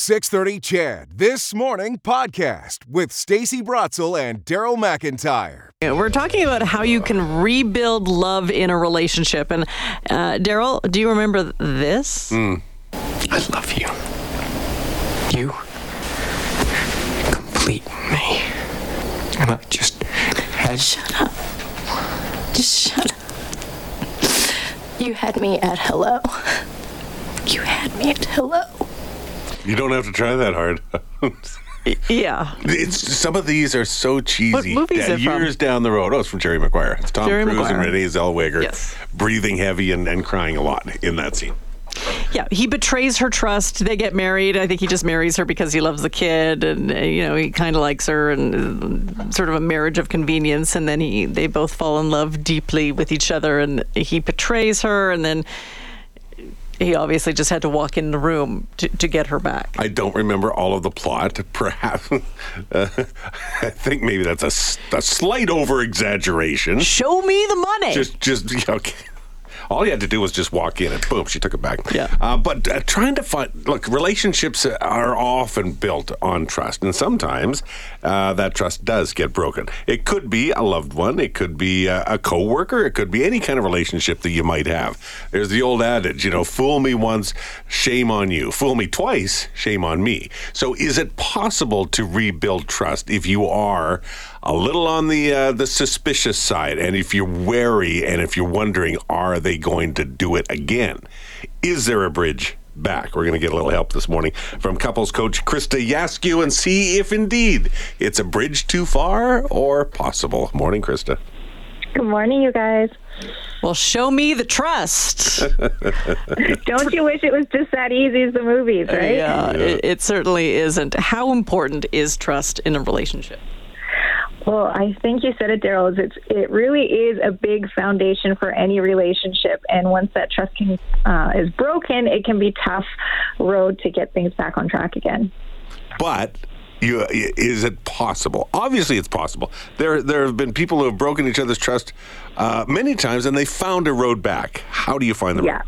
630 CHED This Morning podcast with Stacey Brotzel and Daryl McIntyre. We're talking about how you can rebuild love in a relationship. And uh, Daryl, do you remember this? I love you. You complete me. And I just had Shut up. Just shut up. You had me at hello. You had me at hello. You don't have to try that hard. Yeah. it's some of these are so cheesy. What movie is Da- it from? Years down the road. Oh, it's from Jerry Maguire. It's Tom Jerry Cruise and. Renee Zellweger Yes. breathing heavy and, and crying a lot in that scene. Yeah. He betrays her trust. They get married. I think he just marries her because he loves the kid and, uh, you know, he kind of likes her and uh, sort of a marriage of convenience. And then he they both fall in love deeply with each other and he betrays her. And then he obviously just had to walk in the room to, to get her back. I don't remember all of the plot. Perhaps uh, I think maybe that's a, a slight over exaggeration. Show me the money. Just, just okay. All you had to do was just walk in and boom, she took it back. Yeah. Uh, but uh, trying to find, look, relationships are often built on trust, and sometimes uh, that trust does get broken. It could be a loved one, it could be a, a coworker, it could be any kind of relationship that you might have. There's the old adage, you know, fool me once, shame on you. Fool me twice, shame on me. So, is it possible to rebuild trust if you are a little on the uh, the suspicious side, and if you're wary, and if you're wondering, are they going to do it again? Is there a bridge back? We're going to get a little help this morning from couples coach Krista Yaskiw and see if indeed it's a bridge too far or possible. Morning, Krista. Good morning, you guys. well, show me the trust. Don't you wish it was just that easy as the movies, right? Yeah, it, it certainly isn't. How important is trust in a relationship? Well, I think you said it, Daryl. is It's it really is a big foundation for any relationship, and once that trust can, uh, is broken, it can be tough road to get things back on track again. But you, is it possible? Obviously, it's possible. There, there have been people who have broken each other's trust uh, many times, and they found a road back. How do you find the Yeah. road?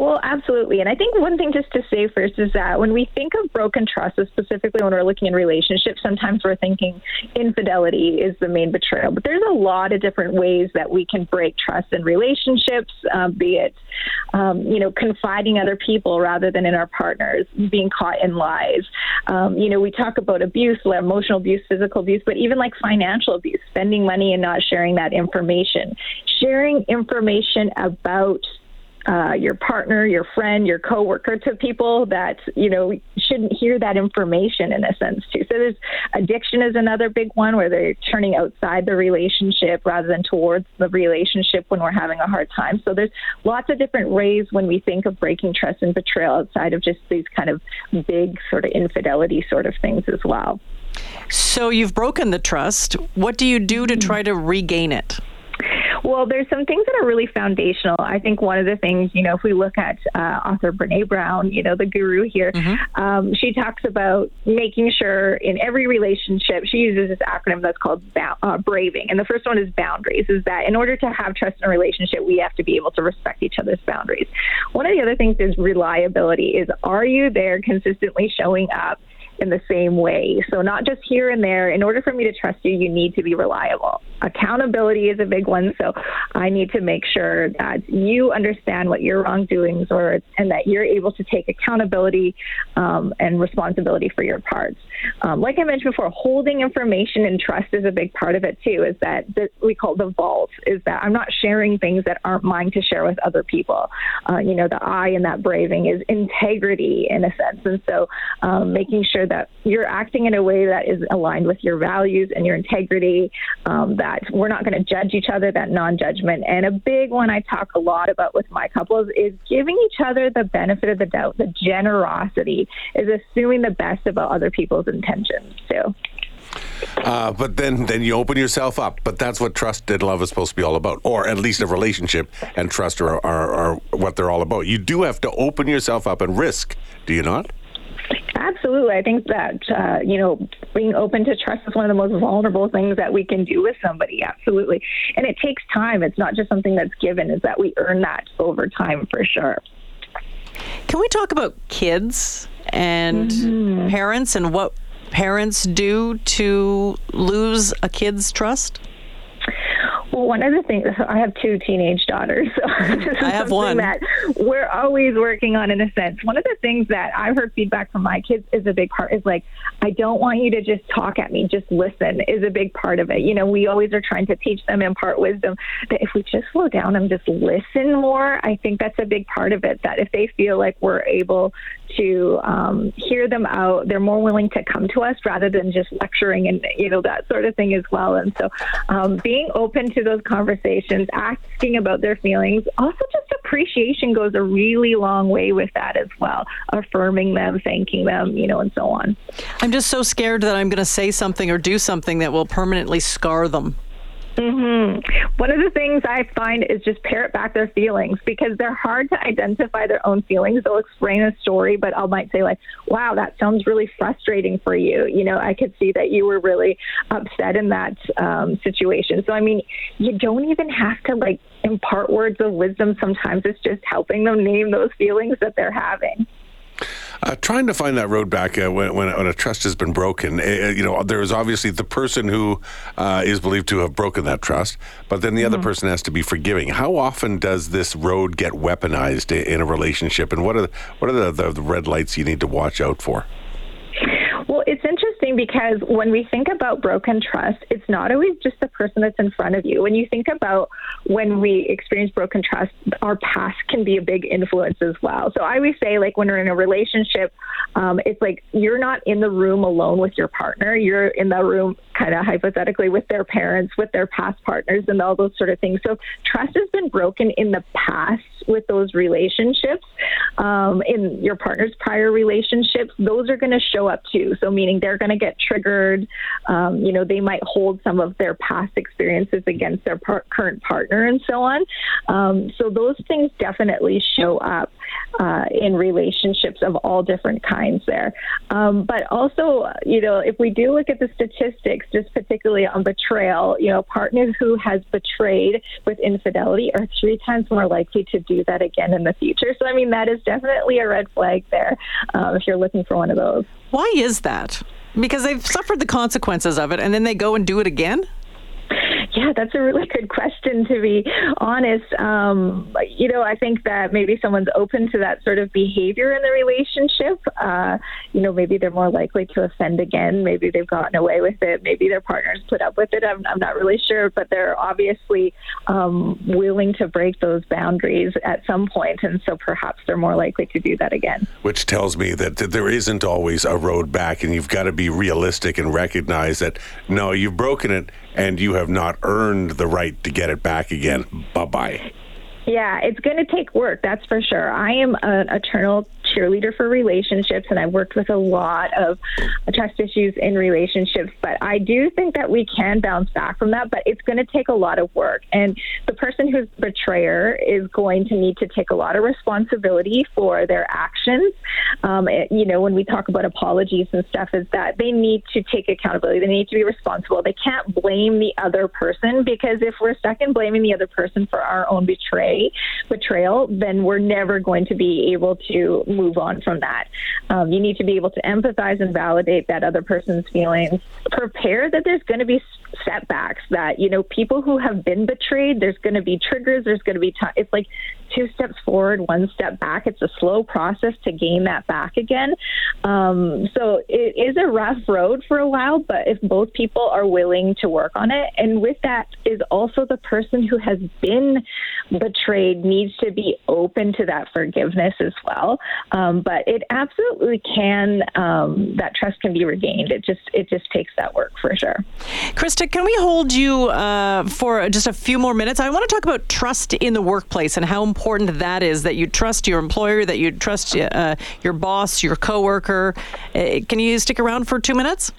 Well, absolutely. And I think one thing just to say first is that when we think of broken trust, specifically when we're looking in relationships, sometimes we're thinking infidelity is the main betrayal. But there's a lot of different ways that we can break trust in relationships, uh, be it, um, you know, confiding other people rather than in our partners, being caught in lies. Um, you know, we talk about abuse, emotional abuse, physical abuse, but even like financial abuse, spending money and not sharing that information, sharing information about uh, your partner, your friend, your coworker to people that you know shouldn't hear that information in a sense too. So there's addiction is another big one where they're turning outside the relationship rather than towards the relationship when we're having a hard time. So there's lots of different ways when we think of breaking trust and betrayal outside of just these kind of big sort of infidelity sort of things as well. So you've broken the trust. What do you do to try to regain it? Well, there's some things that are really foundational. I think one of the things, you know, if we look at uh, author Brene Brown, you know, the guru here, um, she talks about making sure in every relationship, she uses this acronym that's called bou- uh, braving. And the first one is boundaries, is that in order to have trust in a relationship, we have to be able to respect each other's boundaries. One of the other things is reliability, is are you there consistently showing up? In the same way. So, not just here and there. In order for me to trust you, you need to be reliable. Accountability is a big one. So, I need to make sure that you understand what your wrongdoings are and that you're able to take accountability um, and responsibility for your parts. Um, like I mentioned before, holding information and trust is a big part of it too. Is that that we call the vault? Is that I'm not sharing things that aren't mine to share with other people. Uh, you know, the I in that braving is integrity in a sense, and so um, making sure that you're acting in a way that is aligned with your values and your integrity. Um, that we're not going to judge each other. That non-judgment, and a big one I talk a lot about with my couples is giving each other the benefit of the doubt. The generosity is assuming the best about other people's intentions too. Uh, but then, then you open yourself up. But that's what trust and love is supposed to be all about, or at least a relationship and trust are, are, are what they're all about. You do have to open yourself up and risk, do you not? Absolutely. I think that, uh, you know, being open to trust is one of the most vulnerable things that we can do with somebody. Absolutely. And it takes time. It's not just something that's given, is that we earn that over time for sure. Can we talk about kids and parents and what parents do to lose a kid's trust? Well, one of the things I have two teenage daughters, so I have one. that we're always working on. In a sense, one of the things that I've heard feedback from my kids is a big part is like, I don't want you to just talk at me, just listen is a big part of it. You know, we always are trying to teach them, impart wisdom. That if we just slow down and just listen more, I think that's a big part of it. That if they feel like we're able to um, hear them out, they're more willing to come to us rather than just lecturing and you know that sort of thing as well. And so, um, being open to those conversations, asking about their feelings, also just appreciation goes a really long way with that as well. Affirming them, thanking them, you know, and so on. I'm just so scared that I'm going to say something or do something that will permanently scar them. Hmm One of the things I find is just parrot back their feelings because they're hard to identify their own feelings. They'll explain a story, but I might say like, "Wow, that sounds really frustrating for you." You know, I could see that you were really upset in that um, situation. So I mean, you don't even have to like impart words of wisdom. Sometimes it's just helping them name those feelings that they're having. Uh, trying to find that road back uh, when, when, when a trust has been broken. Uh, you know, there is obviously the person who uh, is believed to have broken that trust, but then the other person has to be forgiving. How often does this road get weaponized in a relationship, and what are the, what are the, the, the red lights you need to watch out for? Interesting because when we think about broken trust, it's not always just the person that's in front of you. When you think about when we experience broken trust, our past can be a big influence as well. So I always say, like, when we're in a relationship, um, it's like you're not in the room alone with your partner. You're in the room, kind of hypothetically, with their parents, with their past partners, and all those sort of things. So trust has been broken in the past with those relationships, um, in your partner's prior relationships, those are going to show up too. So, meaning they're going to get triggered. Um, you know, they might hold some of their past experiences against their par- current partner and so on. Um, so, those things definitely show up uh, in relationships of all different kinds there. Um, but also, you know, if we do look at the statistics, just particularly on betrayal, you know, partners who has betrayed with infidelity are three times more likely to do that again in the future. So, I mean, that is definitely a red flag there um, if you're looking for one of those. Why is that? Because they've suffered the consequences of it and then they go and do it again? Yeah, that's a really good question, to be honest. Um, you know, I think that maybe someone's open to that sort of behavior in the relationship. Uh, you know, maybe they're more likely to offend again. Maybe they've gotten away with it. Maybe their partners put up with it. I'm, I'm not really sure, but they're obviously um, willing to break those boundaries at some point, and so perhaps they're more likely to do that again. Which tells me that, that there isn't always a road back, and you've got to be realistic and recognize that no, you've broken it, and you have not earned the right to get it back again. Bye bye. Yeah, it's going to take work, that's for sure. I am an eternal cheerleader for relationships, and I've worked with a lot of trust issues in relationships. But I do think that we can bounce back from that, but it's going to take a lot of work. And the person who's the betrayer is going to need to take a lot of responsibility for their actions. Um, it- you know, when we talk about apologies and stuff, is that they need to take accountability. They need to be responsible. They can't blame the other person because if we're stuck in blaming the other person for our own betray betrayal, then we're never going to be able to move on from that. Um, you need to be able to empathize and validate that other person's feelings. Prepare that there's going to be setbacks. That you know, people who have been betrayed, there's going to be triggers. There's going to be time. It's like two steps forward, one step back. It's a slow process to gain that back again. Um, so it is a rough road for a while, but if both people are willing to work on it, and with that is also the person who has been betrayed needs to be open to that forgiveness as well. Um, but it absolutely can. Um, that trust can be regained. It just it just takes that work for sure. Krista, can we hold you uh, for just a few more minutes? I want to talk about trust in the workplace and how important that is that you trust your employer, that you trust uh, your boss, your coworker. Uh, can you stick around for two minutes?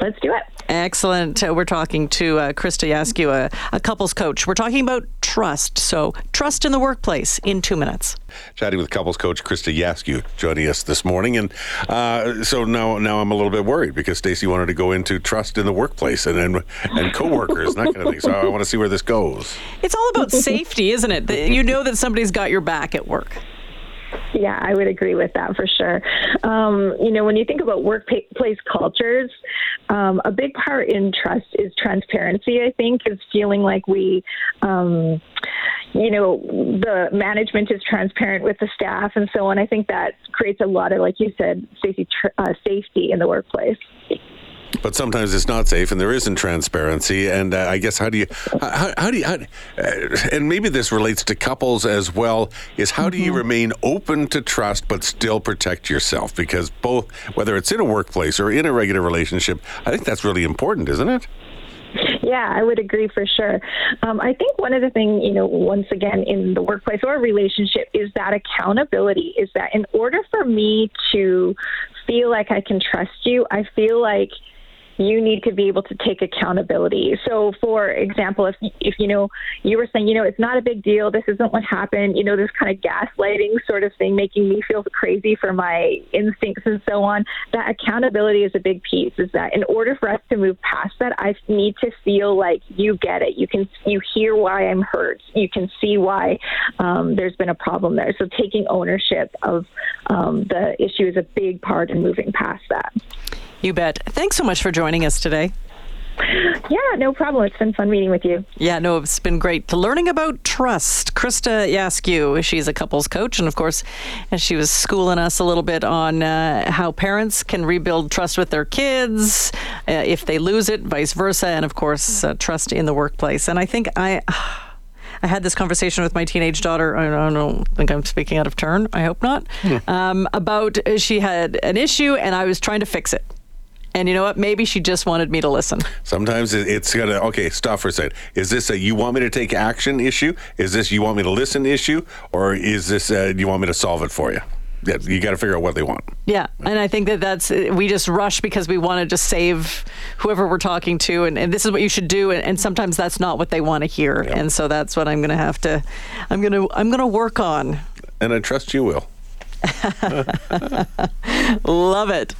Let's do it. Excellent. Uh, we're talking to uh, Krista Yaskiw, a, a couples coach. We're talking about trust. So, trust in the workplace in two minutes. Chatting with couples coach Krista Yaskiw joining us this morning, and uh, so now now I'm a little bit worried because Stacey wanted to go into trust in the workplace and and, and coworkers and that kind of thing. So I want to see where this goes. It's all about safety, isn't it? You know that somebody's got your back at work. Yeah, I would agree with that for sure. Um, you know, when you think about workplace cultures, um, a big part in trust is transparency, I think, is feeling like we, um, you know, the management is transparent with the staff and so on. I think that creates a lot of, like you said, Stacey, tr- uh, safety in the workplace. But sometimes it's not safe, and there isn't transparency. And uh, I guess how do you, how, how do you, how, uh, and maybe this relates to couples as well. Is how mm-hmm. do you mm-hmm. remain open to trust but still protect yourself? Because both, whether it's in a workplace or in a regular relationship, I think that's really important, isn't it? Yeah, I would agree for sure. Um, I think one of the things, you know, once again in the workplace or relationship is that accountability is that in order for me to feel like I can trust you, I feel like you need to be able to take accountability. So, for example, if if you know you were saying, you know, it's not a big deal, this isn't what happened, you know, this kind of gaslighting sort of thing, making me feel crazy for my instincts and so on. That accountability is a big piece. Is that in order for us to move past that, I need to feel like you get it. You can you hear why I'm hurt. You can see why um, there's been a problem there. So, taking ownership of um, the issue is a big part in moving past that. You bet. Thanks so much for joining us today. Yeah, no problem. It's been fun meeting with you. Yeah, no, it's been great learning about trust. Krista Yaskiw, she's a couples coach, and of course, and she was schooling us a little bit on uh, how parents can rebuild trust with their kids uh, if they lose it, vice versa, and of course, uh, trust in the workplace. And I think I. I had this conversation with my teenage daughter. I don't think I'm speaking out of turn. I hope not. Hmm. Um, about uh, she had an issue and I was trying to fix it. And you know what? Maybe she just wanted me to listen. Sometimes it's gonna okay. Stop for a second. Is this a you want me to take action issue? Is this you want me to listen issue, or is this uh, you want me to solve it for you? Yeah, you got to figure out what they want. Yeah, and I think that that's we just rush because we want to just save whoever we're talking to, and, and this is what you should do, and, and sometimes that's not what they want to hear, yeah. and so that's what I'm going to have to, I'm going to I'm going to work on. And I trust you will. Love it.